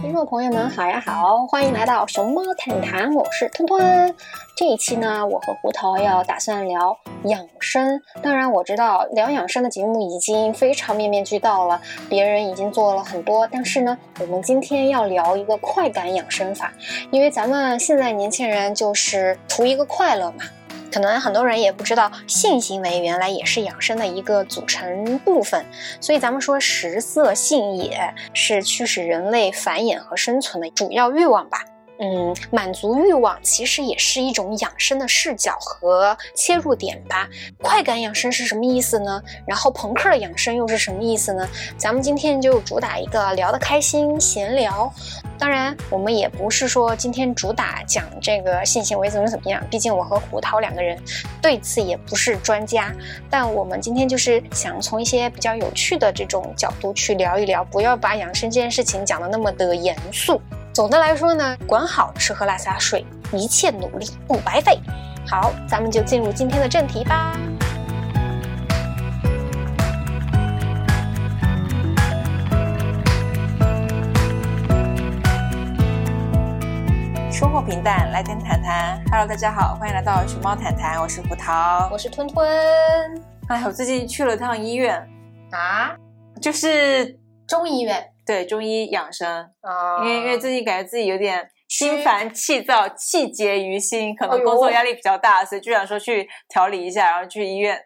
听众朋友们好呀好，欢迎来到熊猫谈谈，我是吞吞。这一期呢，我和胡桃要打算聊养生。当然我知道聊养生的节目已经非常面面俱到了，别人已经做了很多。但是呢，我们今天要聊一个快感养生法，因为咱们现在年轻人就是图一个快乐嘛。可能很多人也不知道，性行为原来也是养生的一个组成部分。所以咱们说食色性也是驱使人类繁衍和生存的主要欲望吧。嗯，满足欲望其实也是一种养生的视角和切入点吧。快感养生是什么意思呢？然后朋克养生又是什么意思呢？咱们今天就主打一个聊得开心，闲聊。当然，我们也不是说今天主打讲这个性行为怎么怎么样，毕竟我和胡桃两个人对此也不是专家。但我们今天就是想从一些比较有趣的这种角度去聊一聊，不要把养生这件事情讲得那么的严肃。总的来说呢，管好吃喝拉撒睡，一切努力不白费。好，咱们就进入今天的正题吧。生活平淡，来点谈谈。Hello，大家好，欢迎来到熊猫谈谈，我是胡桃，我是吞吞。哎，我最近去了趟医院啊，就是中医院。对中医养生啊，因为因为最近感觉自己有点心烦气躁、气结于心，可能工作压力比较大，所以就想说去调理一下，然后去医院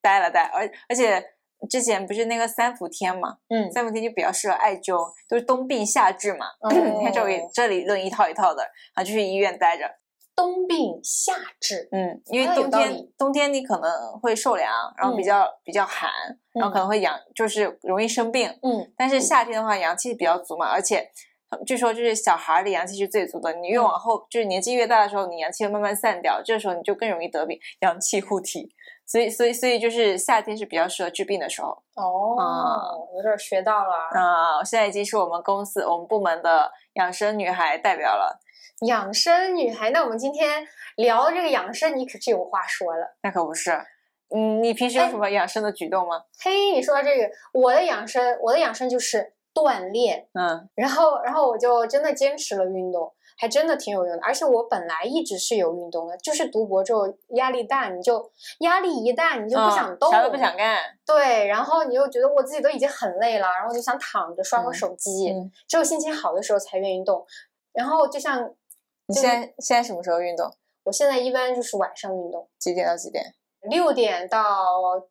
待了待。而而且之前不是那个三伏天嘛，嗯，三伏天就比较适合艾灸，都是冬病夏治嘛。你看这里这里论一套一套的，然后就去医院待着。冬病夏治，嗯，因为冬天冬天你可能会受凉，然后比较比较寒，然后可能会阳，就是容易生病，嗯。但是夏天的话，阳气比较足嘛，而且据说就是小孩的阳气是最足的。你越往后，就是年纪越大的时候，你阳气会慢慢散掉，这时候你就更容易得病，阳气护体。所以，所以，所以就是夏天是比较适合治病的时候。哦，有点学到了。啊，现在已经是我们公司我们部门的养生女孩代表了。养生女孩，那我们今天聊这个养生，你可是有话说了。那可不是，嗯，你平时有什么养生的举动吗？嘿，你说到这个，我的养生，我的养生就是锻炼，嗯，然后，然后我就真的坚持了运动，还真的挺有用的。而且我本来一直是有运动的，就是读博之后压力大，你就压力一大，你就不想动，啥都不想干。对，然后你又觉得我自己都已经很累了，然后就想躺着刷会手机，只有心情好的时候才愿意动。然后就像。你现在现在什么时候运动？我现在一般就是晚上运动，几点到几点？六点到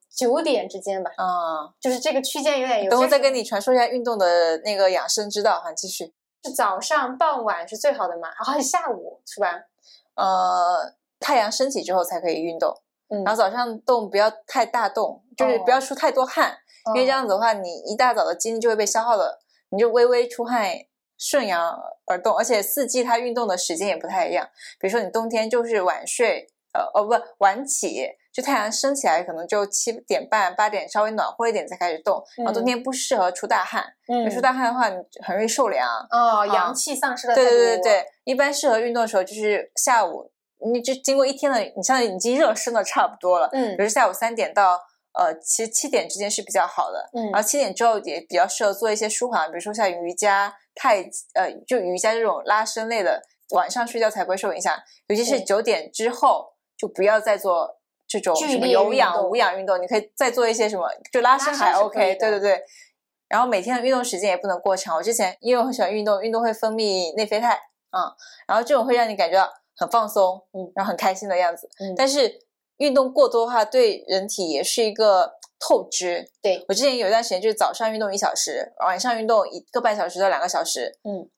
九点之间吧。啊，就是这个区间有点。等我再跟你传授一下运动的那个养生之道哈，继续。是早上、傍晚是最好的嘛？然后下午是吧？呃，太阳升起之后才可以运动。嗯。然后早上动不要太大动，就是不要出太多汗，因为这样子的话，你一大早的精力就会被消耗了，你就微微出汗。顺阳而动，而且四季它运动的时间也不太一样。比如说你冬天就是晚睡，呃哦不晚起，就太阳升起来可能就七点半八点稍微暖和一点才开始动。然后冬天不适合出大汗，嗯，出大汗的话你很容易受凉。哦，阳气丧失了。对对对对，一般适合运动的时候就是下午，你就经过一天的，你像已经热身的差不多了。嗯，比如下午三点到。呃，其实七点之间是比较好的，嗯，然后七点之后也比较适合做一些舒缓，比如说像瑜伽、太呃，就瑜伽这种拉伸类的，晚上睡觉才不会受影响。尤其是九点之后，就不要再做这种什么有氧、无氧运动，你可以再做一些什么，就拉伸还 OK，对对对。然后每天的运动时间也不能过长。我之前因为我很喜欢运动，运动会分泌内啡肽，嗯，然后这种会让你感觉到很放松，嗯，然后很开心的样子，嗯，但是。运动过多的话，对人体也是一个透支。对我之前有一段时间，就是早上运动一小时，晚上运动一个半小时到两个小时。嗯，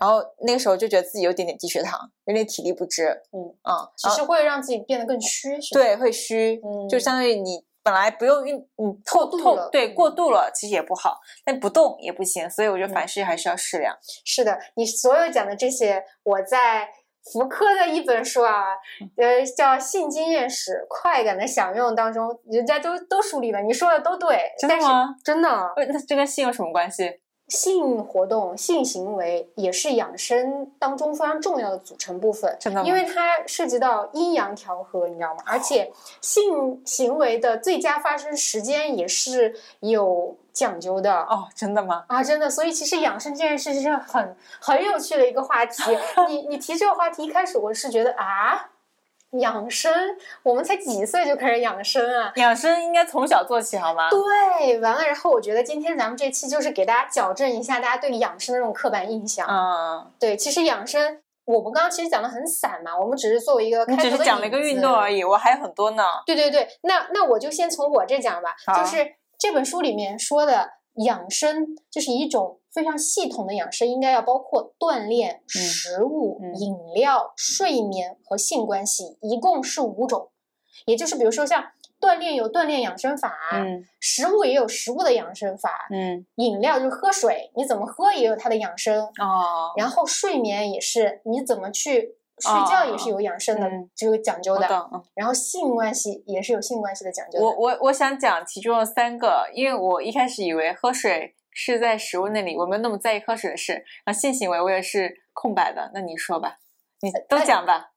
然后那个时候就觉得自己有点点低血糖，有点体力不支。嗯啊，其实会让自己变得更虚。对，会虚。嗯，就相当于你本来不用运，嗯，透透对过度了，其实也不好，但不动也不行。所以我觉得凡事还是要适量。是的，你所有讲的这些，我在。福柯的一本书啊，呃，叫《性经验史：快感的享用》当中，人家都都梳理了，你说的都对。真的吗？真的。那这跟性有什么关系？性活动、性行为也是养生当中非常重要的组成部分，真的，因为它涉及到阴阳调和，你知道吗？而且性行为的最佳发生时间也是有讲究的哦，真的吗？啊，真的。所以其实养生这件事是很很有趣的一个话题。你你提这个话题一开始，我是觉得啊。养生，我们才几岁就开始养生啊？养生应该从小做起，好吗？对，完了，然后我觉得今天咱们这期就是给大家矫正一下大家对养生的那种刻板印象。嗯，对，其实养生，我们刚刚其实讲的很散嘛，我们只是作为一个，你只是讲了一个运动而已，我还有很多呢。对对对，那那我就先从我这讲吧，就是这本书里面说的养生，就是一种。非常系统的养生应该要包括锻炼、食物、饮料、睡眠和性关系，一共是五种。也就是比如说像锻炼有锻炼养生法，嗯，食物也有食物的养生法，嗯，饮料就是喝水，你怎么喝也有它的养生哦。然后睡眠也是你怎么去睡觉也是有养生的这个讲究的。然后性关系也是有性关系的讲究。我我我想讲其中的三个，因为我一开始以为喝水。是在食物那里，我没有那么在意喝水的事。然后性行为我也是空白的，那你说吧，你都讲吧，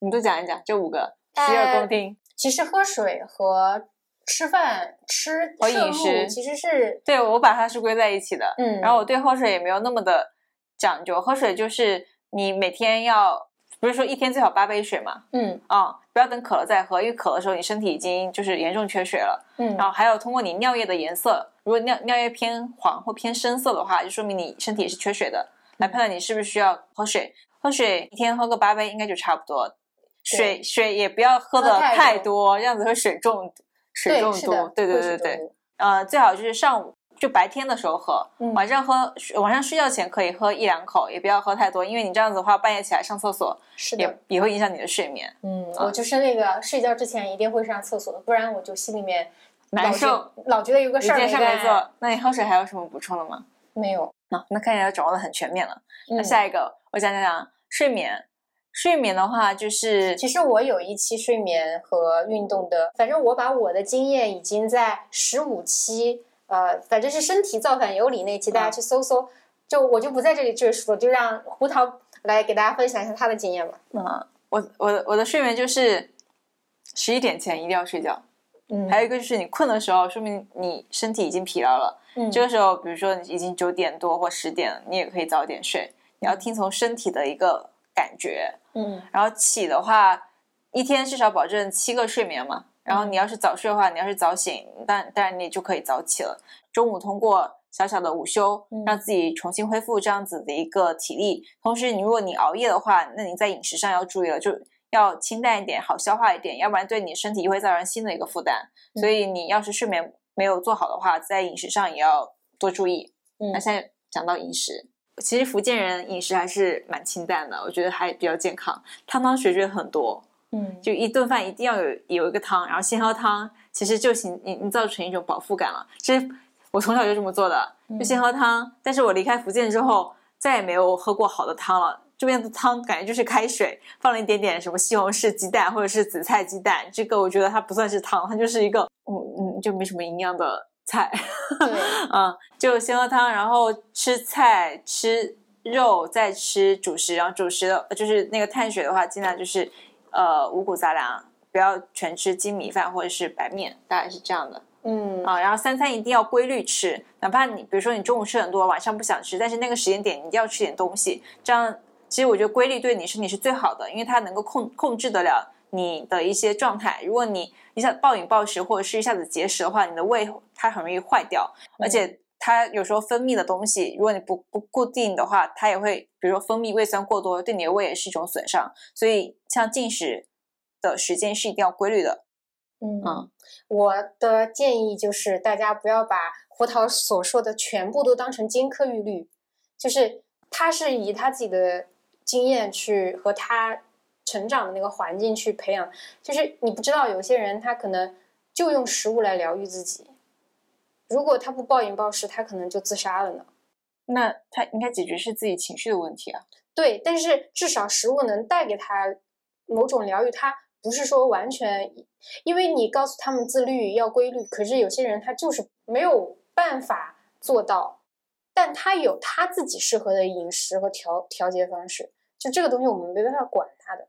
你都讲一讲，这五个洗耳恭听。其实喝水和吃饭、吃和饮食其实是对我把它是归在一起的。嗯，然后我对喝水也没有那么的讲究，喝水就是你每天要。不是说一天最好八杯水嘛？嗯啊，不要等渴了再喝，因为渴的时候你身体已经就是严重缺水了。嗯，然后还有通过你尿液的颜色，如果尿尿液偏黄或偏深色的话，就说明你身体也是缺水的，来判断你是不是需要喝水。喝水一天喝个八杯应该就差不多。水水也不要喝的太多，这样子会水中水中毒。对对对对，呃，最好就是上午。就白天的时候喝，晚上喝，晚上睡觉前可以喝一两口，也不要喝太多，因为你这样子的话，半夜起来上厕所，是也也会影响你的睡眠。嗯，我就是那个睡觉之前一定会上厕所的，不然我就心里面难受，老觉得有个事儿没做。那你喝水还有什么补充的吗？没有。那那看起来掌握的很全面了。那下一个我讲讲讲睡眠。睡眠的话，就是其实我有一期睡眠和运动的，反正我把我的经验已经在十五期。呃，反正是身体造反有理那期，大家去搜搜，就我就不在这里赘述了，就让胡桃来给大家分享一下他的经验吧。嗯，我我的我的睡眠就是十一点前一定要睡觉，嗯，还有一个就是你困的时候，说明你身体已经疲劳了，嗯，这个时候比如说你已经九点多或十点了，你也可以早点睡，你要听从身体的一个感觉，嗯，然后起的话，一天至少保证七个睡眠嘛。然后你要是早睡的话，你要是早醒，但当然你就可以早起了。中午通过小小的午休，让自己重新恢复这样子的一个体力。同时，你如果你熬夜的话，那你在饮食上要注意了，就要清淡一点，好消化一点，要不然对你身体又会造成新的一个负担。所以你要是睡眠没有做好的话，在饮食上也要多注意。那现在讲到饮食，其实福建人饮食还是蛮清淡的，我觉得还比较健康，汤汤水水很多。嗯，就一顿饭一定要有有一个汤，然后先喝汤，其实就形营造成一种饱腹感了。其实我从小就这么做的，就先喝汤。但是我离开福建之后，再也没有喝过好的汤了。这边的汤感觉就是开水，放了一点点什么西红柿鸡蛋或者是紫菜鸡蛋，这个我觉得它不算是汤，它就是一个嗯嗯，就没什么营养的菜。对，嗯，就先喝汤，然后吃菜吃肉，再吃主食，然后主食的就是那个碳水的话，尽量就是。呃，五谷杂粮不要全吃精米饭或者是白面，大概是这样的。嗯啊，然后三餐一定要规律吃，哪怕你比如说你中午吃很多，晚上不想吃，但是那个时间点你一定要吃点东西。这样其实我觉得规律对你身体是最好的，因为它能够控控制得了你的一些状态。如果你一下暴饮暴食或者是一下子节食的话，你的胃它很容易坏掉，而且。它有时候分泌的东西，如果你不不固定的话，它也会，比如说分泌胃酸过多，对你的胃也是一种损伤。所以，像进食的时间是一定要规律的。嗯，我的建议就是大家不要把胡桃所说的全部都当成金科玉律，就是他是以他自己的经验去和他成长的那个环境去培养。就是你不知道，有些人他可能就用食物来疗愈自己。如果他不暴饮暴食，他可能就自杀了呢。那他应该解决是自己情绪的问题啊。对，但是至少食物能带给他某种疗愈。他不是说完全，因为你告诉他们自律要规律，可是有些人他就是没有办法做到。但他有他自己适合的饮食和调调节方式，就这个东西我们没办法管他的。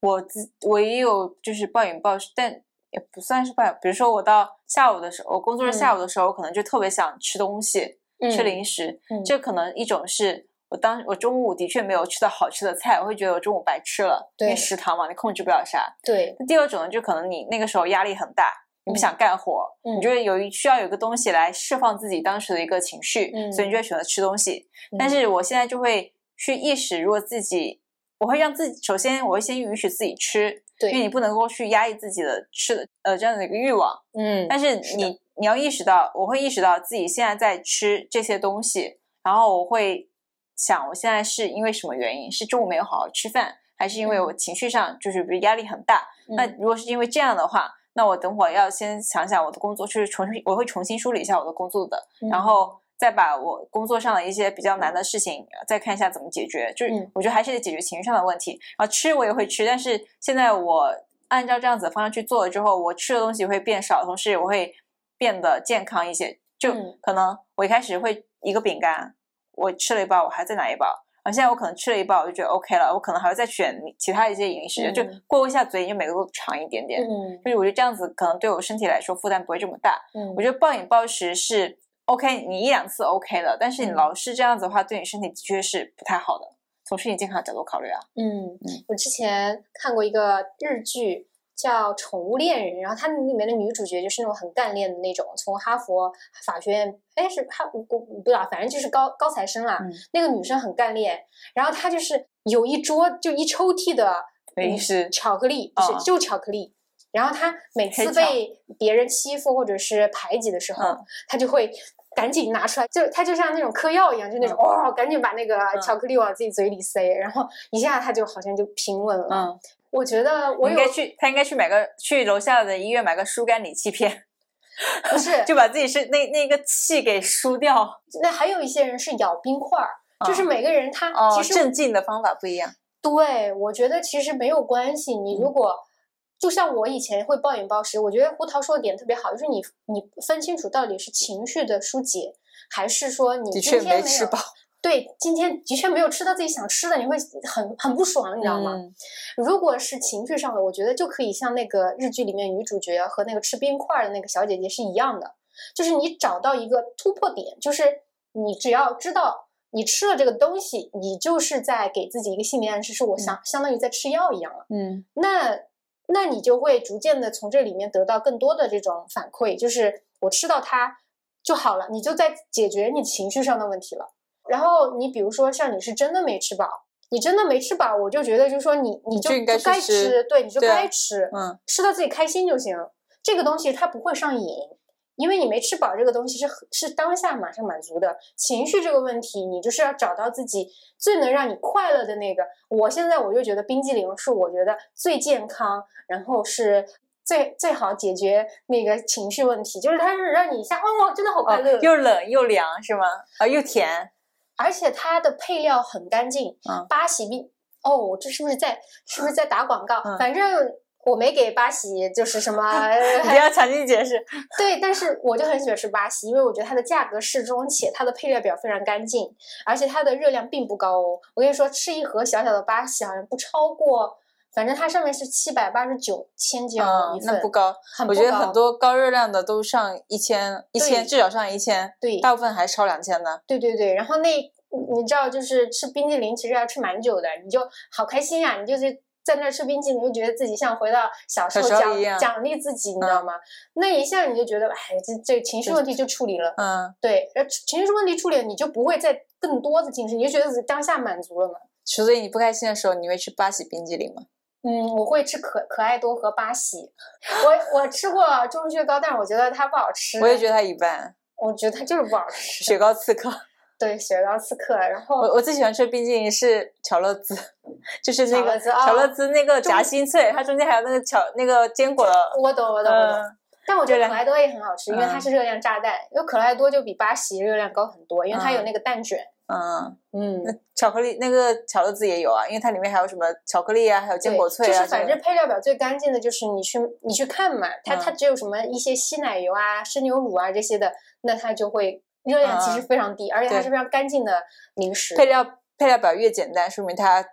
我自我也有就是暴饮暴食，但也不算是暴饮。比如说我到下午的时候，我工作日下午的时候，我可能就特别想吃东西，吃零食。这可能一种是我当我中午的确没有吃到好吃的菜，我会觉得我中午白吃了，因为食堂嘛，你控制不了啥。对。第二种呢，就可能你那个时候压力很大，你不想干活，你觉得有一需要有个东西来释放自己当时的一个情绪，所以你就会选择吃东西。但是我现在就会去意识，如果自己。我会让自己首先，我会先允许自己吃，对，因为你不能够去压抑自己的吃的呃这样的一个欲望，嗯。但是你你要意识到，我会意识到自己现在在吃这些东西，然后我会想，我现在是因为什么原因？是中午没有好好吃饭，还是因为我情绪上就是比如压力很大？那如果是因为这样的话，那我等会儿要先想想我的工作，就是重新我会重新梳理一下我的工作的，然后。再把我工作上的一些比较难的事情再看一下怎么解决，就是我觉得还是得解决情绪上的问题。然后吃我也会吃，但是现在我按照这样子的方向去做了之后，我吃的东西会变少，同时我会变得健康一些。就可能我一开始会一个饼干，我吃了一包，我还再拿一包。然后现在我可能吃了一包，我就觉得 OK 了，我可能还会再选其他一些饮食，就过一下嘴，就每个都尝一点点。嗯，就是我觉得这样子可能对我身体来说负担不会这么大。嗯，我觉得暴饮暴食是。OK，你一两次 OK 了，但是你老是这样子的话，对你身体的确是不太好的。从身体健康角度考虑啊，嗯，我之前看过一个日剧叫《宠物恋人》，然后它里面的女主角就是那种很干练的那种，从哈佛法学院，哎，是哈，我不知道，反正就是高高材生啦。那个女生很干练，然后她就是有一桌就一抽屉的零食，巧克力，不是就巧克力。然后他每次被别人欺负或者是排挤的时候，他就会赶紧拿出来，就他就像那种嗑药一样，就那种哦，赶紧把那个巧克力往自己嘴里塞，然后一下他就好像就平稳了。嗯，我觉得我应该去，他应该去买个去楼下的医院买个疏肝理气片，不是 就把自己是那那个气给输掉。那还有一些人是咬冰块儿，就是每个人他其实镇静的方法不一样。对，我觉得其实没有关系，你如果。就像我以前会暴饮暴食，我觉得胡桃说的点特别好，就是你你分清楚到底是情绪的疏解，还是说你今天没吃饱？对，今天的确没有吃到自己想吃的，你会很很不爽，你知道吗？如果是情绪上的，我觉得就可以像那个日剧里面女主角和那个吃冰块的那个小姐姐是一样的，就是你找到一个突破点，就是你只要知道你吃了这个东西，你就是在给自己一个心理暗示，是我想相当于在吃药一样了。嗯，那。那你就会逐渐的从这里面得到更多的这种反馈，就是我吃到它就好了，你就在解决你情绪上的问题了。然后你比如说像你是真的没吃饱，你真的没吃饱，我就觉得就是说你你就该吃，对，你就该吃，嗯，吃到自己开心就行。这个东西它不会上瘾。因为你没吃饱，这个东西是是当下马上满足的情绪这个问题，你就是要找到自己最能让你快乐的那个。我现在我就觉得冰激凌是我觉得最健康，然后是最最好解决那个情绪问题，就是它是让你一下哦，真的好快乐，又冷又凉是吗？啊，又甜，而且它的配料很干净。嗯，八喜冰哦，这是不是在是不是在打广告？反正。我没给八喜，就是什么，不要强行解释。对，但是我就很喜欢吃八喜，因为我觉得它的价格适中，且它的配料表非常干净，而且它的热量并不高哦。我跟你说，吃一盒小小的八喜好像不超过，反正它上面是七百八十九千焦一份，那不高。我觉得很多高热量的都上一千，一千至少上一千，对，大部分还超两千的。对对对，然后那你知道，就是吃冰激凌其实要吃蛮久的，你就好开心呀，你就是。在那吃冰淇淋，就觉得自己像回到小时候奖奖励自己，你知道吗？那一下你就觉得，哎，这这情绪问题就处理了。嗯，对，情绪问题处理了，你就不会再更多的精神，你就觉得自己当下满足了嘛。所以你不开心的时候，你会吃巴西冰激凌吗？嗯，我会吃可可爱多和巴西。我我吃过钟薛高，但是我觉得它不好吃。我也觉得它一般。我觉得它就是不好吃。雪糕刺客。对，雪糕刺客。然后我我最喜欢吃冰激凌是巧乐兹，就是那个巧乐兹那个夹心脆，它中间还有那个巧那个坚果的。我懂，我懂，我懂。但我觉得可爱多也很好吃，因为它是热量炸弹。因为可爱多就比巴西热量高很多，因为它有那个蛋卷。嗯嗯。那巧克力那个巧乐兹也有啊，因为它里面还有什么巧克力啊，还有坚果脆啊。就是反正配料表最干净的就是你去你去看嘛，它它只有什么一些稀奶油啊、生牛乳啊这些的，那它就会。热量其实非常低，而且它是非常干净的零食。配料配料表越简单，说明它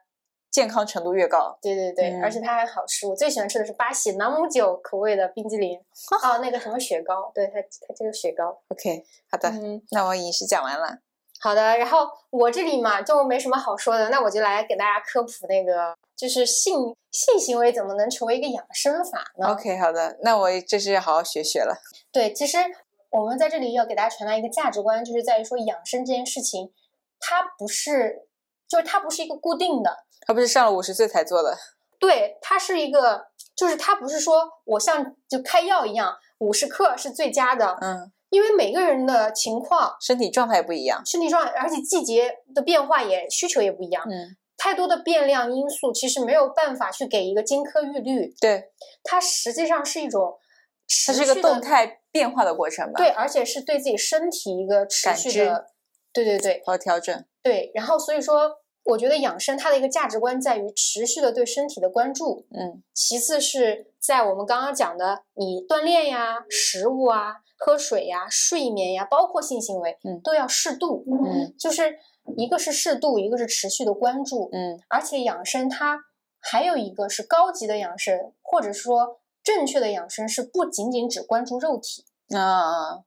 健康程度越高。对对对，而且它还好吃。我最喜欢吃的是巴西朗姆酒口味的冰激凌，哦，那个什么雪糕，对它它就是雪糕。OK，好的，那我饮食讲完了。好的，然后我这里嘛就没什么好说的，那我就来给大家科普那个，就是性性行为怎么能成为一个养生法呢？OK，好的，那我这是要好好学学了。对，其实我们在这里要给大家传达一个价值观，就是在于说养生这件事情，它不是，就是它不是一个固定的，它不是上了五十岁才做的。对，它是一个，就是它不是说我像就开药一样，五十克是最佳的。嗯。因为每个人的情况、身体状态不一样，身体状态，而且季节的变化也需求也不一样。嗯，太多的变量因素，其实没有办法去给一个金科玉律。对，它实际上是一种，它是一个动态变化的过程吧？对，而且是对自己身体一个持续的，对对对，和调整。对，然后所以说，我觉得养生它的一个价值观在于持续的对身体的关注。嗯，其次是在我们刚刚讲的，你锻炼呀，食物啊。喝水呀，睡眠呀，包括性行为，嗯，都要适度，嗯，就是一个是适度，一个是持续的关注，嗯，而且养生它还有一个是高级的养生，或者说正确的养生是不仅仅只关注肉体啊，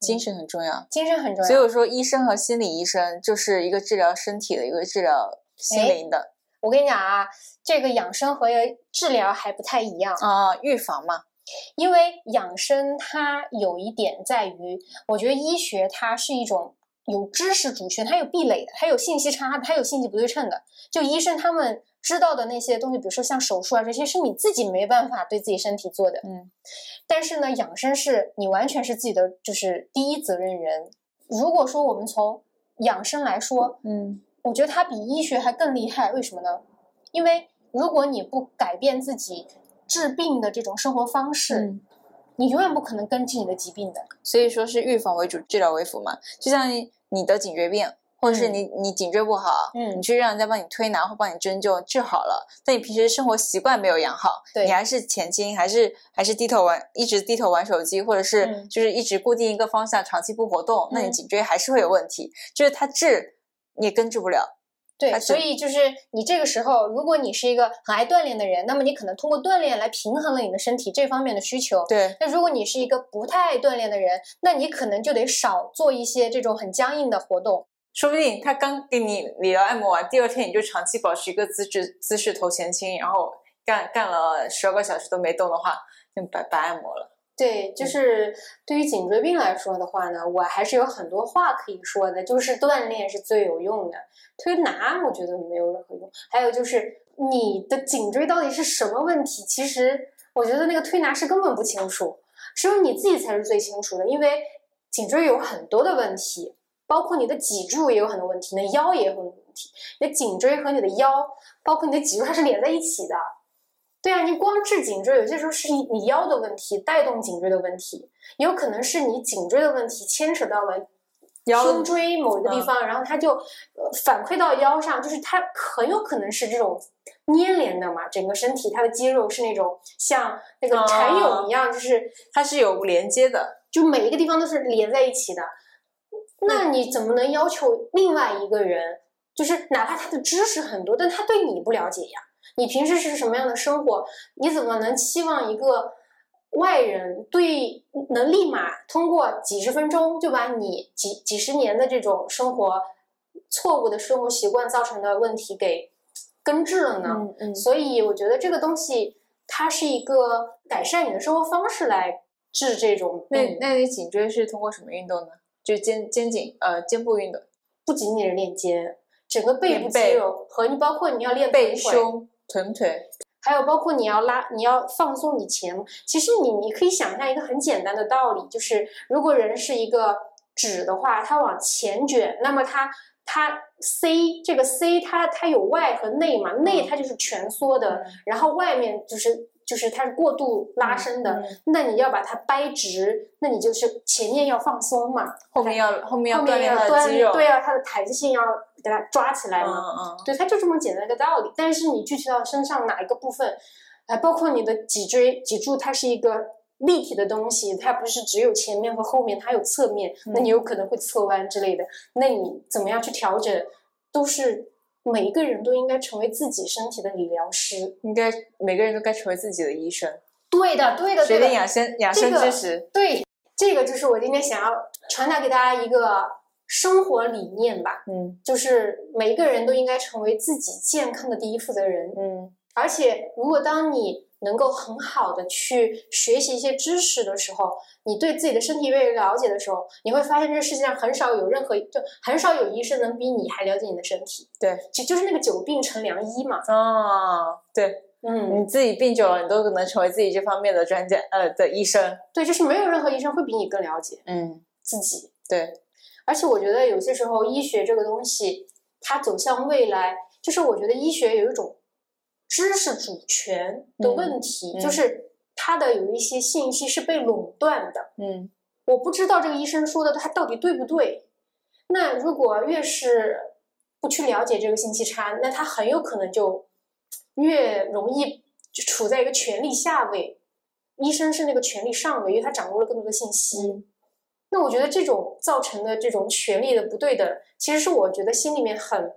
精神很重要，精神很重要，所以说医生和心理医生就是一个治疗身体的，一个治疗心灵的。我跟你讲啊，这个养生和治疗还不太一样啊，预防嘛。因为养生它有一点在于，我觉得医学它是一种有知识主权，它有壁垒的，它有信息差，它有信息不对称的。就医生他们知道的那些东西，比如说像手术啊这些，是你自己没办法对自己身体做的。嗯。但是呢，养生是你完全是自己的，就是第一责任人。如果说我们从养生来说，嗯，我觉得它比医学还更厉害。为什么呢？因为如果你不改变自己。治病的这种生活方式，你永远不可能根治你的疾病的。所以说是预防为主，治疗为辅嘛。就像你得颈椎病，或者是你你颈椎不好，嗯，你去让人家帮你推拿或帮你针灸治好了，但你平时生活习惯没有养好，对你还是前倾，还是还是低头玩，一直低头玩手机，或者是就是一直固定一个方向，长期不活动，那你颈椎还是会有问题。就是它治你也根治不了。对，所以就是你这个时候，如果你是一个很爱锻炼的人，那么你可能通过锻炼来平衡了你的身体这方面的需求。对。那如果你是一个不太爱锻炼的人，那你可能就得少做一些这种很僵硬的活动。说不定他刚给你理疗按摩完，第二天你就长期保持一个姿势姿势头前倾，然后干干了十二个小时都没动的话，就白白按摩了。对，就是对于颈椎病来说的话呢，我还是有很多话可以说的。就是锻炼是最有用的，推拿我觉得没有任何用。还有就是你的颈椎到底是什么问题？其实我觉得那个推拿师根本不清楚，只有你自己才是最清楚的。因为颈椎有很多的问题，包括你的脊柱也有很多问题，你的腰也有很多问题。你的颈椎和你的腰，包括你的脊柱，它是连在一起的。对啊，你光治颈椎，有些时候是你你腰的问题带动颈椎的问题，也有可能是你颈椎的问题牵扯到了胸椎某一个地方，然后它就呃反馈到腰上，就是它很有可能是这种粘连的嘛，整个身体它的肌肉是那种像那个蚕蛹一样，就是它是有连接的，就每一个地方都是连在一起的。那你怎么能要求另外一个人，就是哪怕他的知识很多，但他对你不了解呀？你平时是什么样的生活？你怎么能期望一个外人对能立马通过几十分钟就把你几几十年的这种生活错误的生活习惯造成的问题给根治了呢？嗯嗯。所以我觉得这个东西它是一个改善你的生活方式来治这种病。那那你颈椎是通过什么运动呢？就肩肩颈呃肩部运动，不仅仅是练肩，整个背部肌肉和你包括你要练背胸。臀腿，还有包括你要拉，你要放松你前。其实你你可以想象一个很简单的道理，就是如果人是一个纸的话，它往前卷，那么它它 C 这个 C 它它有外和内嘛，内它就是蜷缩的，然后外面就是。就是它是过度拉伸的，那你要把它掰直，那你就是前面要放松嘛，后面要后面要锻炼它的肌肉，对啊，它的弹性要给它抓起来嘛，嗯嗯，对，它就这么简单一个道理。但是你具体到身上哪一个部分，啊，包括你的脊椎、脊柱，它是一个立体的东西，它不是只有前面和后面，它有侧面，那你有可能会侧弯之类的。那你怎么样去调整？都是每一个人都应该成为自己身体的理疗师，应该每个人都该成为自己的医生。对的，对的，学点养生养生知识。对，这个就是我今天想要传达给大家一个生活理念吧。嗯，就是每一个人都应该成为自己健康的第一负责人。嗯，而且如果当你能够很好的去学习一些知识的时候，你对自己的身体越来越了解的时候，你会发现这世界上很少有任何就很少有医生能比你还了解你的身体。对，就就是那个久病成良医嘛。哦，对，嗯，你自己病久了，你都能成为自己这方面的专家，呃，的医生。对，就是没有任何医生会比你更了解，嗯，自己。对，而且我觉得有些时候医学这个东西，它走向未来，就是我觉得医学有一种。知识主权的问题，就是他的有一些信息是被垄断的。嗯，我不知道这个医生说的他到底对不对。那如果越是不去了解这个信息差，那他很有可能就越容易就处在一个权力下位。医生是那个权力上位，因为他掌握了更多的信息。那我觉得这种造成的这种权力的不对等，其实是我觉得心里面很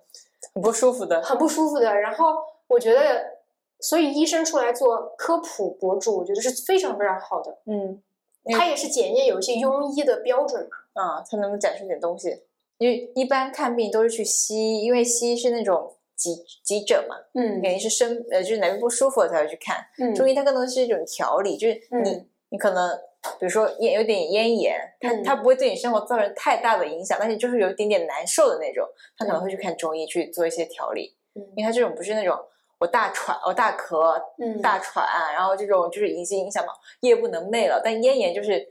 很不舒服的，很不舒服的。然后。我觉得，所以医生出来做科普博主，我觉得是非常非常好的。嗯，他也是检验有一些庸医的标准嘛。啊，他能不能展示点东西？因为一般看病都是去西医，因为西医是那种急急诊嘛。嗯，肯定是生呃，就是哪边不舒服才会去看。嗯，中医它更多是一种调理，就是你你可能比如说咽有点咽炎，它它不会对你生活造成太大的影响，但是就是有一点点难受的那种，他可能会去看中医去做一些调理。嗯，因为他这种不是那种。我大喘，我大咳，嗯，大喘，然后这种就是已经影响到夜不能寐了。但咽炎就是，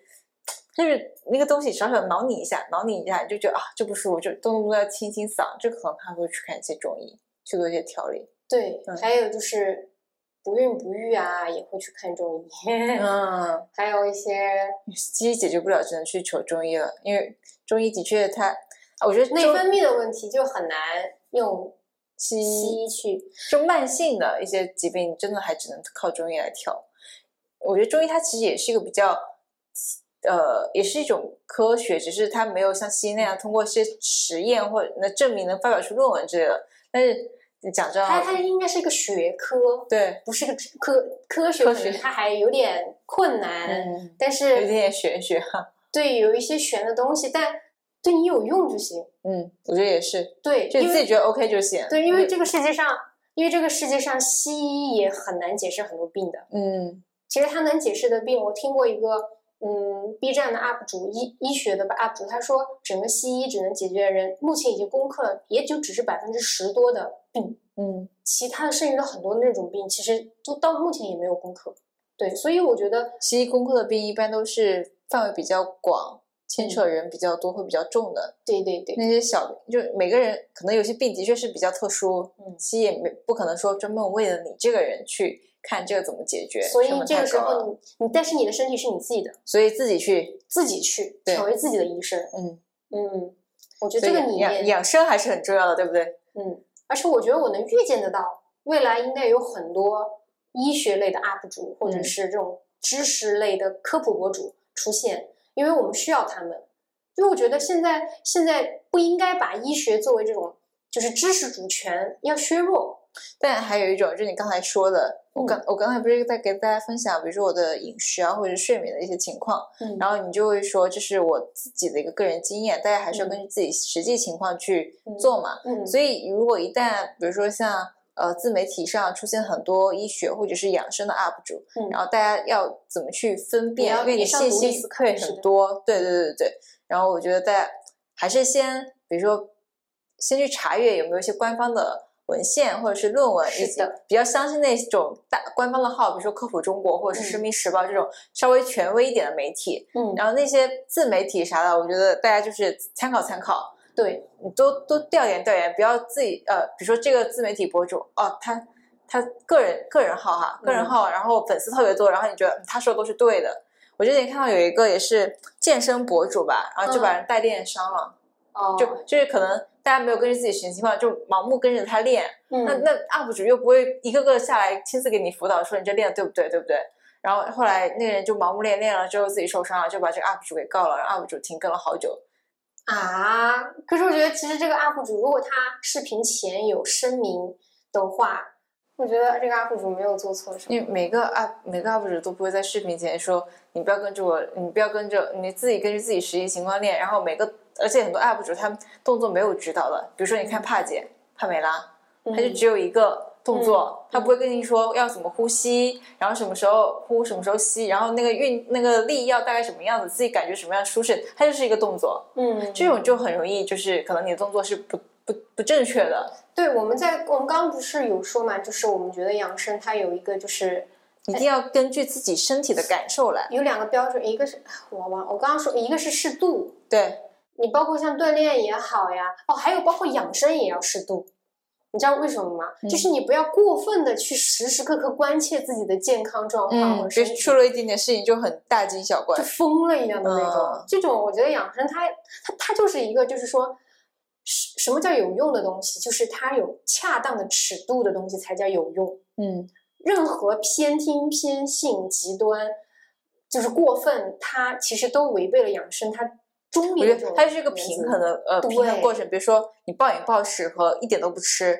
就是那个东西少少挠你一下，挠你一下，你就觉得啊，就不舒服，就动不动要清清嗓，这可能他会去看一些中医，去做一些调理。对，还有就是不孕不育啊，也会去看中医。嗯，还有一些西医解决不了，只能去求中医了，因为中医的确它，我觉得内分泌的问题就很难用。西医去，就慢性的一些疾病，真的还只能靠中医来调。我觉得中医它其实也是一个比较，呃，也是一种科学，只是它没有像西医那样通过一些实验或者能证明能发表出论文之类的。但是你讲这，它它应该是一个学科，对，不是个科科学，科学它还有点困难，但是有点玄学哈。对，有一些玄的东西，但。对你有用就行，嗯，我觉得也是，对，就你自己觉得 OK 就行。对，因为这个世界上，因为这个世界上西医也很难解释很多病的，嗯，其实他能解释的病，我听过一个，嗯，B 站的 UP 主医医学的 UP 主，他说整个西医只能解决人目前已经攻克了，也就只是百分之十多的病，嗯，其他的剩余的很多那种病，其实都到目前也没有攻克。对，所以我觉得西医攻克的病一般都是范围比较广。牵扯人比较多，会比较重的。对对对，那些小，就每个人可能有些病的确是比较特殊，嗯，西医也没不可能说专门为了你这个人去看这个怎么解决。所以这个时候你你，但是你的身体是你自己的，所以自己去自己去成为自己的医生。嗯嗯，我觉得这个你养养生还是很重要的，对不对？嗯，而且我觉得我能预见得到，未来应该有很多医学类的 UP 主，或者是这种知识类的科普博主出现。因为我们需要他们，因为我觉得现在现在不应该把医学作为这种就是知识主权要削弱。但还有一种，就是你刚才说的，我刚我刚才不是在给大家分享，比如说我的饮食啊，或者是睡眠的一些情况，嗯，然后你就会说这是我自己的一个个人经验，大家还是要根据自己实际情况去做嘛。嗯，所以如果一旦比如说像。呃，自媒体上出现很多医学或者是养生的 UP 主，然后大家要怎么去分辨？因为你信息会很多，对对对对对。然后我觉得大家还是先，比如说，先去查阅有没有一些官方的文献或者是论文，以及比较相信那种大官方的号，比如说科普中国或者是人民时报这种稍微权威一点的媒体。嗯。然后那些自媒体啥的，我觉得大家就是参考参考。对你多多调研调研，不要自己呃，比如说这个自媒体博主哦，他他个人个人号哈，个人号，然后粉丝特别多，然后你觉得他说的都是对的。我之前看到有一个也是健身博主吧，然后就把人带练伤了，哦，就就是可能大家没有根据自己实际情况，就盲目跟着他练，那那 UP 主又不会一个个下来亲自给你辅导，说你这练的对不对，对不对？然后后来那个人就盲目练，练了之后自己受伤了，就把这个 UP 主给告了，然后 UP 主停更了好久。啊！可是我觉得其实这个 UP 主如果他视频前有声明的话，我觉得这个 UP 主没有做错什么。因为每个 UP 每个 UP 主都不会在视频前说你不要跟着我，你不要跟着你自己根据自己实际情况练。然后每个而且很多 UP 主他们动作没有指导的，比如说你看帕姐帕梅拉，他就只有一个。动作，他不会跟你说要怎么呼吸，然后什么时候呼，什么时候吸，然后那个运那个力要大概什么样子，自己感觉什么样舒适，它就是一个动作。嗯，这种就很容易，就是可能你的动作是不不不正确的。对，我们在我们刚刚不是有说嘛，就是我们觉得养生它有一个就是一定要根据自己身体的感受来。有两个标准，一个是我忘我刚刚说一个是适度，对你包括像锻炼也好呀，哦，还有包括养生也要适度。你知道为什么吗？就是你不要过分的去时时刻刻关切自己的健康状况，嗯，别出了一点点事情就很大惊小怪，就疯了一样的那种。这种我觉得养生它它它就是一个，就是说，什什么叫有用的东西？就是它有恰当的尺度的东西才叫有用。嗯，任何偏听偏信、极端，就是过分，它其实都违背了养生它。我觉得它是一个平衡的呃平衡过程，比如说你暴饮暴食和一点都不吃，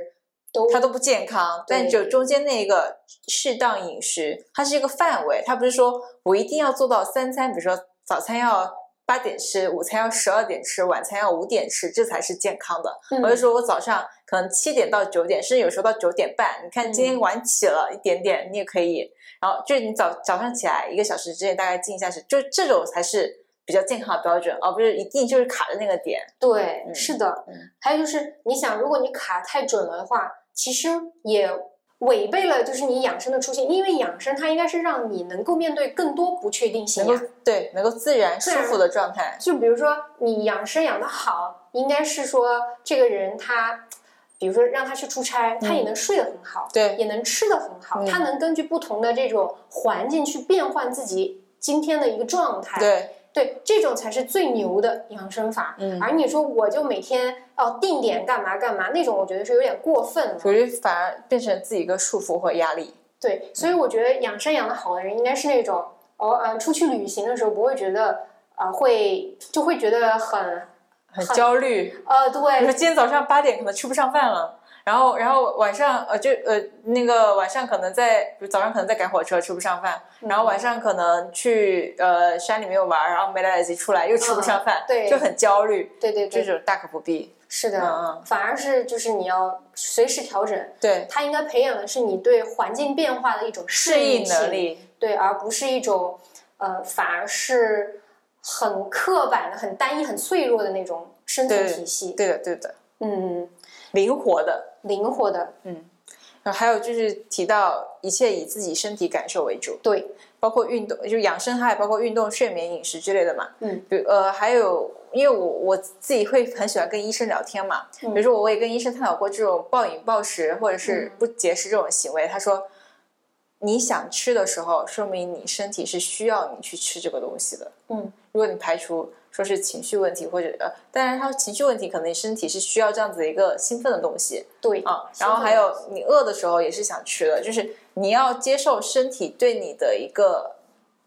它都不健康。但就中间那一个适当饮食，它是一个范围，它不是说我一定要做到三餐，比如说早餐要八点吃，午餐要十二点吃，晚餐要五点吃，这才是健康的。我就说我早上可能七点到九点，甚至有时候到九点半，你看今天晚起了一点点，你也可以。然后就是你早早上起来一个小时之内大概静一下去，就这种才是。比较健康的标准，而不是一定就是卡的那个点。对，是的。还有就是，你想，如果你卡太准了的话，其实也违背了就是你养生的初心。因为养生它应该是让你能够面对更多不确定性，能够对能够自然舒服的状态。就比如说你养生养的好，应该是说这个人他，比如说让他去出差，他也能睡得很好，对，也能吃得很好，他能根据不同的这种环境去变换自己今天的一个状态，对。对，这种才是最牛的养生法。嗯，而你说我就每天哦定点干嘛干嘛，那种我觉得是有点过分了。我觉得反而变成自己一个束缚或压力。对，所以我觉得养生养的好的人，应该是那种哦嗯出去旅行的时候不会觉得啊会就会觉得很很焦虑。呃，对。你说今天早上八点可能吃不上饭了。然后，然后晚上呃，就呃，那个晚上可能在早上可能在赶火车，吃不上饭。然后晚上可能去呃山里面玩，然后没来得及出来，又吃不上饭，对，就很焦虑。对对对，这种大可不必。是的，嗯反而是就是你要随时调整。对，他应该培养的是你对环境变化的一种适应能力，对，而不是一种呃，反而是很刻板的、很单一、很脆弱的那种生存体系。对的，对的，嗯，灵活的。灵活的，嗯，然后还有就是提到一切以自己身体感受为主，对，包括运动，就养生，还包括运动、睡眠、饮食之类的嘛，嗯，比如呃，还有，因为我我自己会很喜欢跟医生聊天嘛，比如说我也跟医生探讨过这种暴饮暴食或者是不节食这种行为，他说，你想吃的时候，说明你身体是需要你去吃这个东西的，嗯，如果你排除。说是情绪问题，或者呃，当然他情绪问题，可能你身体是需要这样子一个兴奋的东西，对啊，然后还有你饿的时候也是想吃的，就是你要接受身体对你的一个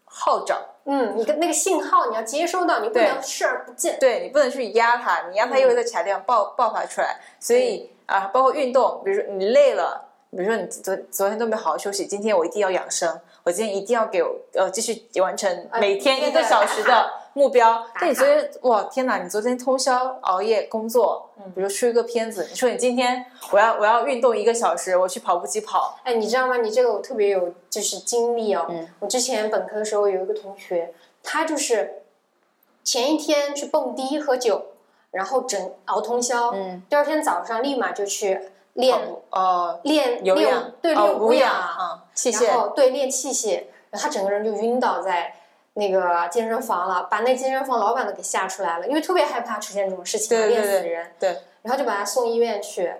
号召，嗯，你跟那个信号你要接收到，你不能视而不见，对你不能去压它，你压它又会在其他地方爆爆发出来，所以啊，包括运动，比如说你累了，比如说你昨昨天都没好好休息，今天我一定要养生，我今天一定要给我呃继续完成每天一个小时的。目标，那你昨天哇天哪！你昨天通宵熬夜工作，嗯，比如出一个片子，你说你今天我要我要运动一个小时，我去跑步机跑。哎，你知道吗？你这个我特别有就是经历哦。嗯。我之前本科的时候有一个同学，他就是前一天去蹦迪喝酒，然后整熬通宵，嗯，第二天早上立马就去练哦练有氧对练无氧啊器械，然后对练器械，然后他整个人就晕倒在。那个健身房了，把那健身房老板都给吓出来了，因为特别害怕出现这种事情，练死人。对，然后就把他送医院去。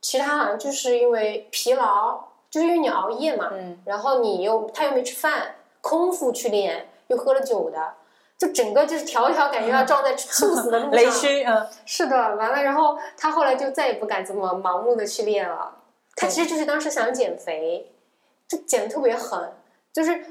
其实他好像就是因为疲劳，就是因为你熬夜嘛，嗯，然后你又他又没吃饭，空腹去练，又喝了酒的，就整个就是条条感觉要撞在猝死的路上。雷区，嗯，是的，完了，然后他后来就再也不敢这么盲目的去练了。他其实就是当时想减肥，就减的特别狠，就是。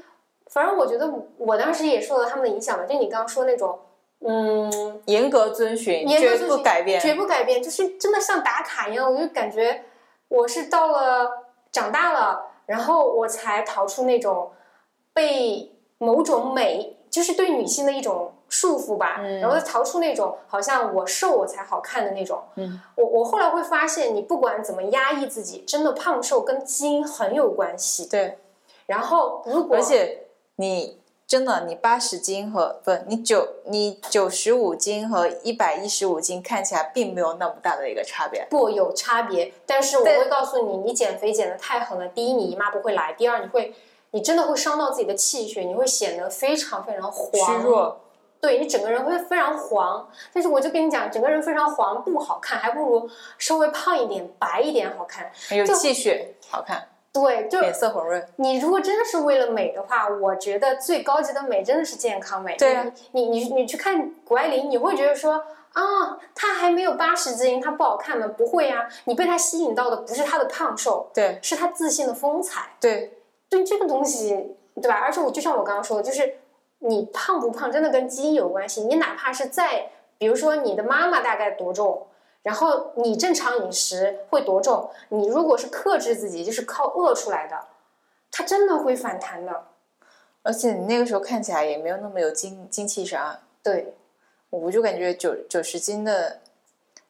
反正我觉得我当时也受到他们的影响吧，就你刚刚说那种，嗯，严格遵循，绝不改变，绝不改变，就是真的像打卡一样，我就感觉我是到了长大了，然后我才逃出那种被某种美，就是对女性的一种。束缚吧，然后逃出那种好像我瘦我才好看的那种。嗯，我我后来会发现，你不管怎么压抑自己，真的胖瘦跟基因很有关系。对，然后如果而且你真的你八十斤和不你九你九十五斤和一百一十五斤看起来并没有那么大的一个差别。不有差别，但是我会告诉你，你减肥减的太狠了。第一，你姨妈不会来；第二，你会你真的会伤到自己的气血，你会显得非常非常虚弱。对你整个人会非常黄，但是我就跟你讲，整个人非常黄不好看，还不如稍微胖一点、白一点好看，有气血好看。对，就脸色红润。你如果真的是为了美的话，我觉得最高级的美真的是健康美。对啊，你你你去看谷爱凌，你会觉得说啊，她还没有八十斤，她不好看吗？不会啊，你被她吸引到的不是她的胖瘦，对，是她自信的风采。对，对这个东西，对吧？而且我就像我刚刚说的，就是。你胖不胖真的跟基因有关系。你哪怕是在，比如说你的妈妈大概多重，然后你正常饮食会多重。你如果是克制自己，就是靠饿出来的，它真的会反弹的。而且你那个时候看起来也没有那么有精精气神。对，我就感觉九九十斤的，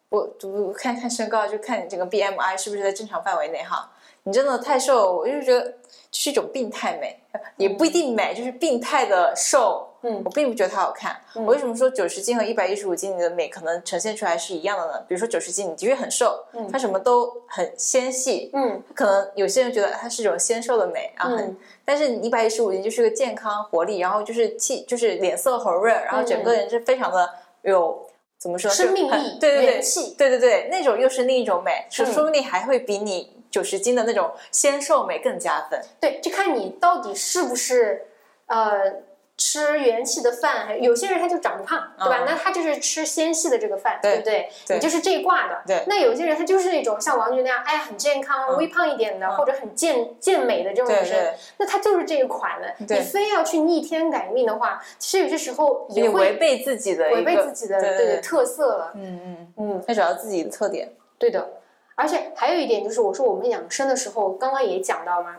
我我看看身高，就看你这个 BMI 是不是在正常范围内哈。你真的太瘦，我就觉得是一种病态美，也不一定美，就是病态的瘦。嗯，我并不觉得它好看。我为什么说九十斤和一百一十五斤你的美可能呈现出来是一样的呢？比如说九十斤，你的确很瘦，它什么都很纤细。嗯，可能有些人觉得它是一种纤瘦的美啊，很。但是你一百一十五斤就是个健康活力，然后就是气，就是脸色红润，然后整个人是非常的有怎么说生命力、对对对，气，对对对，那种又是另一种美，是说不定还会比你。九十斤的那种纤瘦美更加分，对，就看你到底是不是呃吃元气的饭，有些人他就长不胖，对吧？那他就是吃纤细的这个饭，对不对？你就是这一挂的。对，那有些人他就是那种像王菊那样，哎，很健康、微胖一点的，或者很健健美的这种女生，那他就是这一款的。你非要去逆天改命的话，其实有些时候也会违背自己的违背自己的对特色了。嗯嗯嗯，要找到自己的特点。对的。而且还有一点就是，我说我们养生的时候，刚刚也讲到嘛，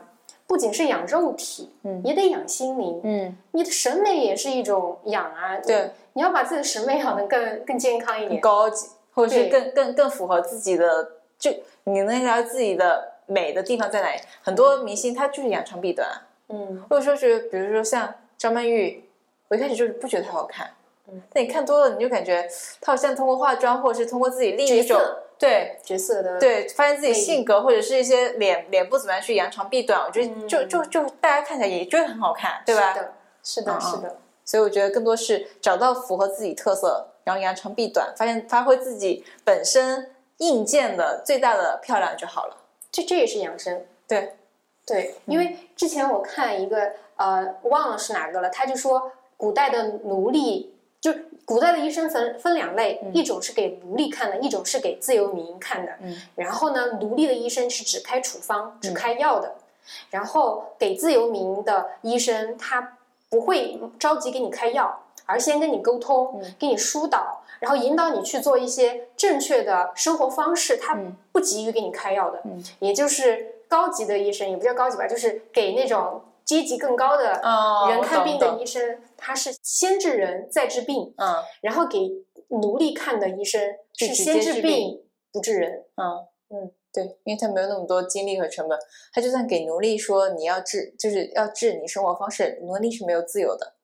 不仅是养肉体，嗯，也得养心灵，嗯，你的审美也是一种养啊，对，你要把自己的审美养得更更健康一点，高级，或者是更更更符合自己的，就你能聊自己的美的地方在哪里？很多明星他就是扬长避短，嗯，或者说是比如说像张曼玉，我一开始就是不觉得她好看，嗯，但你看多了，你就感觉她好像通过化妆，或者是通过自己另一种。对角色的对，发现自己性格或者是一些脸脸部怎么样去扬长避短，我觉得就就就大家看起来也觉得很好看，对吧？是的，是的。所以我觉得更多是找到符合自己特色，然后扬长避短，发现发挥自己本身硬件的最大的漂亮就好了。这这也是养生。对，对，因为之前我看一个呃，忘了是哪个了，他就说古代的奴隶就。古代的医生分分两类，一种是给奴隶看的，一种是给自由民看的。嗯，然后呢，奴隶的医生是只开处方、只开药的，然后给自由民的医生他不会着急给你开药，而先跟你沟通，给你疏导，然后引导你去做一些正确的生活方式。他不急于给你开药的，也就是高级的医生，也不叫高级吧，就是给那种。阶级更高的人看病的医生，他是先治人再治病，嗯，然后给奴隶看的医生是先治病不治人，嗯嗯，对，因为他没有那么多精力和成本，他就算给奴隶说你要治，就是要治你生活方式，奴隶是没有自由的。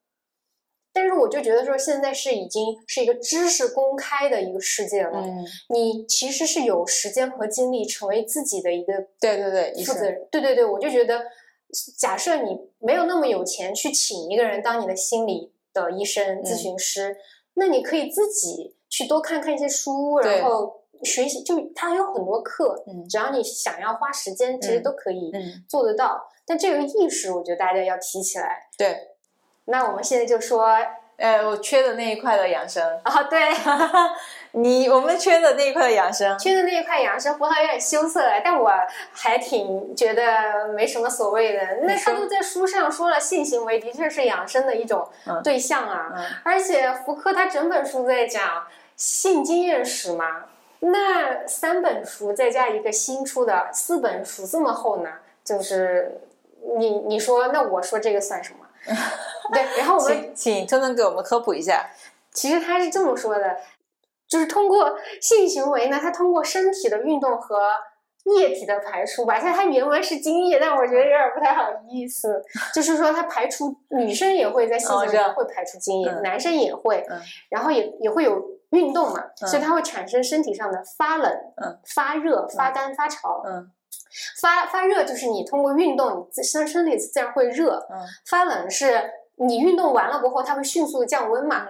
但是我就觉得说，现在是已经是一个知识公开的一个世界了，嗯，你其实是有时间和精力成为自己的一个对对对负责人，对对对，我就觉得。假设你没有那么有钱去请一个人当你的心理的医生、咨询师，那你可以自己去多看看一些书，然后学习。就他有很多课，只要你想要花时间，其实都可以做得到。但这个意识，我觉得大家要提起来。对，那我们现在就说，呃，我缺的那一块的养生啊，对，你我们缺的那一块养生，缺的那一块养生，胡桃有点羞涩了，但我还挺觉得没什么所谓的。那他都在书上说了，性行为的确是养生的一种对象啊。而且福柯他整本书在讲性经验史嘛，那三本书再加一个新出的四本书这么厚呢，就是你你说那我说这个算什么？对，然后我们请春春给我们科普一下。其实他是这么说的。就是通过性行为呢，它通过身体的运动和液体的排出吧。像它原文是精液，但我觉得有点不太好意思。就是说它排出，女生也会在性行为中会排出精液，男生也会，然后也也会有运动嘛，所以它会产生身体上的发冷、发热、发干、发潮。嗯，发发热就是你通过运动，你身身体自然会热。嗯，发冷是你运动完了过后，它会迅速降温嘛。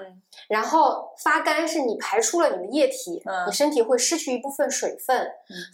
嗯。然后发干是你排出了你的液体，你身体会失去一部分水分。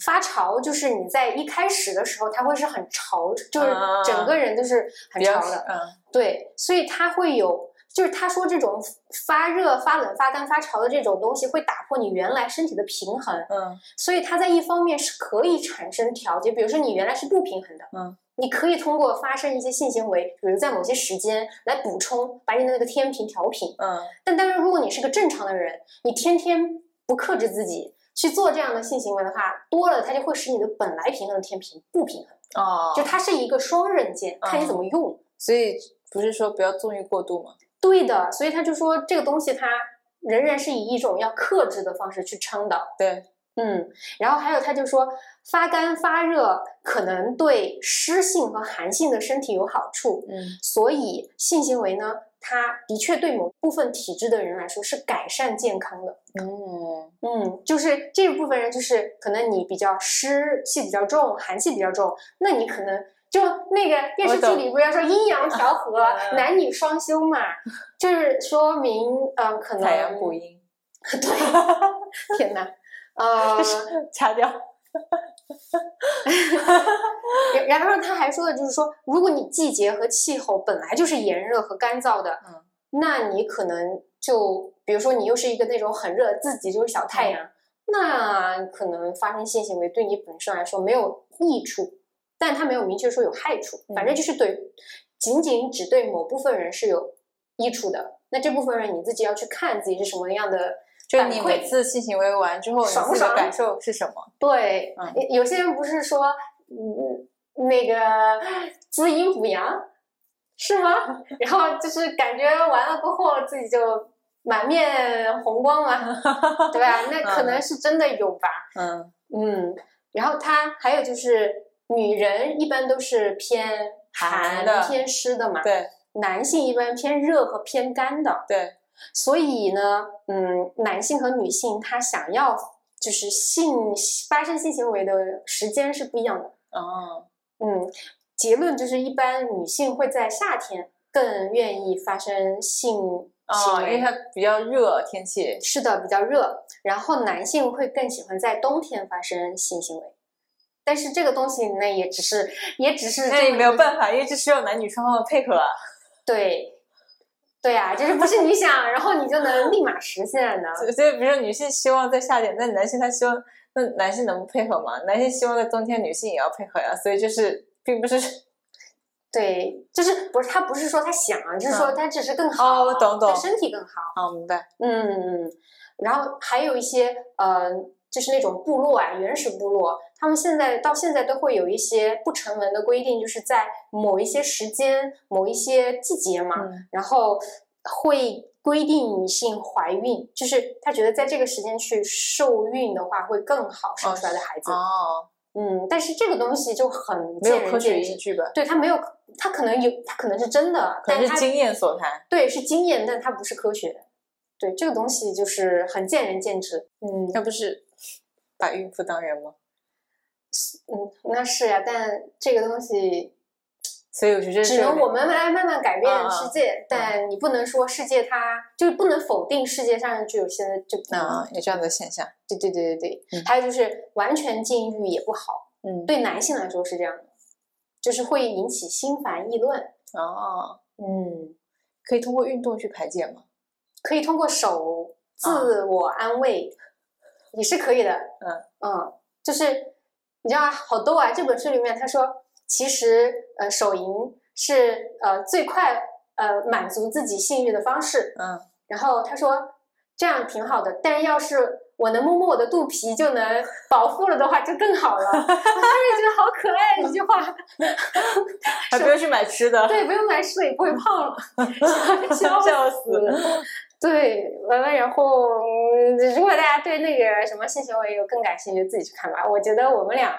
发潮就是你在一开始的时候，它会是很潮，就是整个人都是很潮的。嗯，对，所以它会有，就是他说这种发热、发冷、发干、发潮的这种东西会打破你原来身体的平衡。嗯，所以它在一方面是可以产生调节，比如说你原来是不平衡的。嗯。你可以通过发生一些性行为，比如在某些时间来补充，把你的那个天平调平。嗯。但当然，如果你是个正常的人，你天天不克制自己去做这样的性行为的话，多了它就会使你的本来平衡的天平不平衡。哦。就它是一个双刃剑，看你怎么用。所以不是说不要纵欲过度吗？对的。所以他就说这个东西它仍然是以一种要克制的方式去撑的。对。嗯，然后还有，他就说发干发热可能对湿性和寒性的身体有好处，嗯，所以性行为呢，它的确对某部分体质的人来说是改善健康的，嗯嗯，就是这部分人就是可能你比较湿气比较重，寒气比较重，那你可能就那个电视剧里不要说阴阳调和，男女双修嘛，就是说明呃可能太阳补阴，对，天哪。呃，掐掉。然后他还说的就是说，如果你季节和气候本来就是炎热和干燥的，嗯，那你可能就比如说你又是一个那种很热，自己就是小太阳，那可能发生性行为对你本身来说没有益处，但他没有明确说有害处，反正就是对，仅仅只对某部分人是有益处的。那这部分人你自己要去看自己是什么样的。就你每次性行为完之后，你自己的感受是什么？对，有些人不是说，嗯，那个滋阴补阳，是吗？然后就是感觉完了过后，自己就满面红光嘛，对吧？那可能是真的有吧。嗯嗯。然后他还有就是，女人一般都是偏寒的、偏湿的嘛。对。男性一般偏热和偏干的。对。所以呢，嗯，男性和女性他想要就是性发生性行为的时间是不一样的。哦，嗯，结论就是一般女性会在夏天更愿意发生性行为，因为它比较热天气。是的，比较热。然后男性会更喜欢在冬天发生性行为，但是这个东西那也只是也只是那也没有办法，因为这需要男女双方的配合。对。对呀，就是不是你想，然后你就能立马实现的。所以，比如说女性希望在夏天，那男性他希望，那男性能不配合吗？男性希望在冬天，女性也要配合呀。所以就是，并不是，对，就是不是他不是说他想，就是说他只是更好，哦，懂懂，身体更好。哦，明白。嗯，然后还有一些呃，就是那种部落啊，原始部落。他们现在到现在都会有一些不成文的规定，就是在某一些时间、某一些季节嘛，然后会规定女性怀孕，就是他觉得在这个时间去受孕的话会更好生出来的孩子。哦，嗯，但是这个东西就很没有科学依据吧？对，他没有，他可能有，他可能是真的，可能是经验所谈。对，是经验，但它不是科学。对，这个东西就是很见仁见智。嗯，那不是把孕妇当人吗？嗯，那是呀，但这个东西，所以我觉得只能我们来慢慢改变世界，但你不能说世界它就是不能否定世界上就有现在就啊有这样的现象，对对对对对，还有就是完全禁欲也不好，嗯，对男性来说是这样的，就是会引起心烦意乱哦，嗯，可以通过运动去排解吗？可以通过手自我安慰。也是可以的。嗯嗯，就是你知道好逗啊，这本书里面他说，其实呃手淫是呃最快呃满足自己性欲的方式。嗯，然后他说这样挺好的，但是要是。我能摸摸我的肚皮就能饱腹了的话，就更好了。我突然觉得好可爱一句话，还不用去买吃的，对，不用买吃的也不会胖了，笑 笑死了。对，完了，然后如果大家对那个什么性行为有更感兴趣，自己去看吧。我觉得我们俩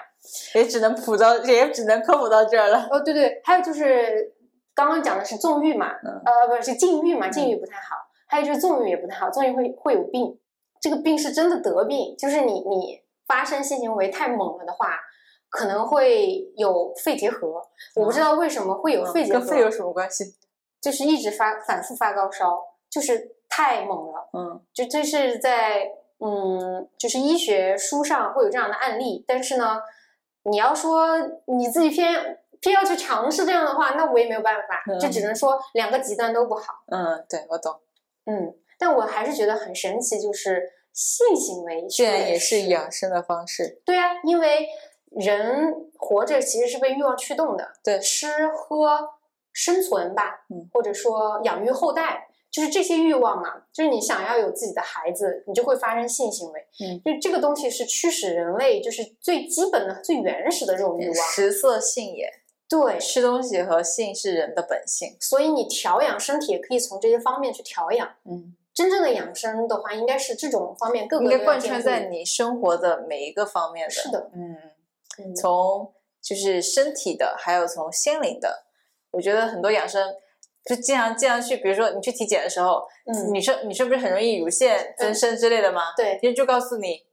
也只能普到，也只能科普到这儿了。哦，对对，还有就是刚刚讲的是纵欲嘛，呃，不是禁欲嘛，禁欲不太好。还有就是纵欲也不太好，纵欲会会有病。这个病是真的得病，就是你你发生性行为太猛了的话，可能会有肺结核。我不知道为什么会有肺结核，跟肺有什么关系？就是一直发反复发高烧，就是太猛了。嗯，就这是在嗯，就是医学书上会有这样的案例。但是呢，你要说你自己偏偏要去尝试这样的话，那我也没有办法，就只能说两个极端都不好。嗯，对我懂。嗯，但我还是觉得很神奇，就是。性行为居然也是养生的方式，对啊，因为人活着其实是被欲望驱动的，对，吃喝生存吧，嗯，或者说养育后代，就是这些欲望嘛，就是你想要有自己的孩子，你就会发生性行为，嗯，就这个东西是驱使人类就是最基本的、最原始的这种欲望，食色性也，对，吃东西和性是人的本性，所以你调养身体也可以从这些方面去调养，嗯。真正的养生的话，应该是这种方面各个应该贯穿在你生活的每一个方面的。是的，嗯，从就是身体的，还有从心灵的。我觉得很多养生就经常经常去，比如说你去体检的时候，女生女生不是很容易乳腺增生之类的吗？对，其实就告诉你，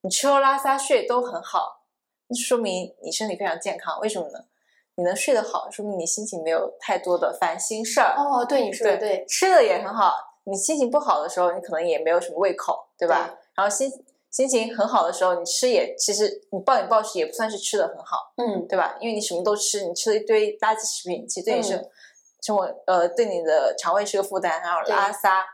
你吃喝拉撒睡都很好，那说明你身体非常健康。为什么呢？你能睡得好，说明你心情没有太多的烦心事儿。哦，对，你说的对，吃的也很好。你心情不好的时候，你可能也没有什么胃口，对吧？然后心心情很好的时候，你吃也其实你暴饮暴食也不算是吃的很好，嗯，对吧？因为你什么都吃，你吃了一堆垃圾食品，其实对你是生活呃对你的肠胃是个负担。然后拉撒，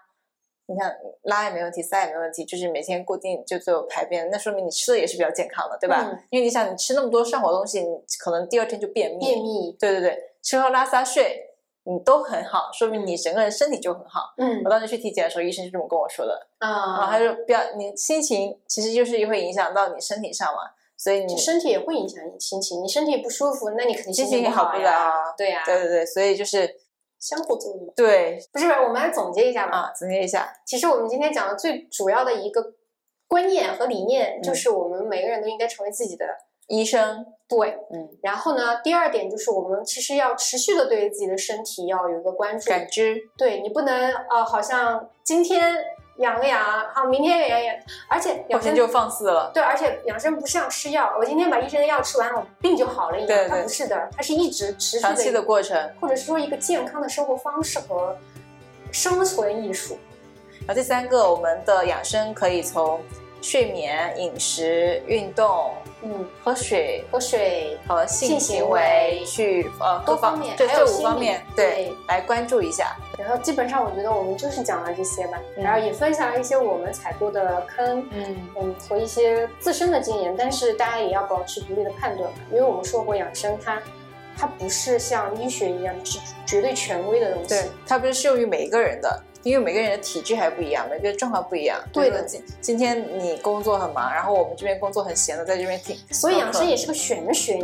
你看拉也没问题，撒也没问题，就是每天固定就做排便，那说明你吃的也是比较健康的，对吧？因为你想你吃那么多上火东西，你可能第二天就便秘。便秘，对对对，吃喝拉撒睡。你都很好，说明你整个人身体就很好。嗯，我当时去体检的时候，医生就这么跟我说的。啊，然后他说不要，你心情其实就是会影响到你身体上嘛，所以你身体也会影响你心情。你身体不舒服，那你肯定心情也好不了。对呀，对对对，所以就是相互作用。对，不是，我们来总结一下吧。啊，总结一下，其实我们今天讲的最主要的一个观念和理念，就是我们每个人都应该成为自己的。医生对，嗯，然后呢，第二点就是我们其实要持续的对自己的身体要有一个关注感知，对你不能呃，好像今天养个养，好，明天也养养，而且养生就放肆了，对，而且养生不是像吃药，我今天把医生的药吃完我，病就好了一样，它不是的，它是一直持续长期的过程，或者是说一个健康的生活方式和生存艺术。然后第三个，我们的养生可以从睡眠、饮食、运动。嗯，喝水、喝水和性行为去呃多方面，对这五方面对来关注一下。然后基本上我觉得我们就是讲了这些吧，然后也分享了一些我们踩过的坑，嗯嗯和一些自身的经验。但是大家也要保持独立的判断，因为我们说过养生它它不是像医学一样是绝对权威的东西，对，它不是适用于每一个人的。因为每个人的体质还不一样，每个人状况不一样。对的，今今天你工作很忙，然后我们这边工作很闲的，在这边听。所以养生也是个玄学，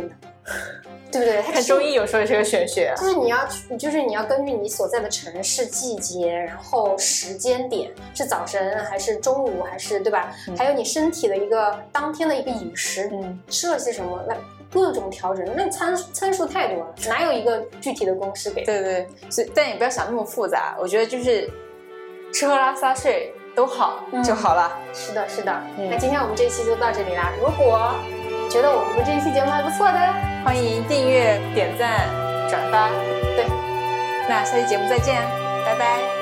对不对？看中医有时候也是个玄学。就是你要，就是你要根据你所在的城市、季节，然后时间点，是早晨还是中午还是对吧？还有你身体的一个当天的一个饮食，嗯，吃了些什么，那各种调整，那参参数太多了，哪有一个具体的公式给？对对，所以但也不要想那么复杂，我觉得就是。吃喝拉撒睡都好就好了。是的，是的。那今天我们这一期就到这里啦。如果觉得我们这一期节目还不错的，欢迎订阅、点赞、转发。对，那下期节目再见，拜拜。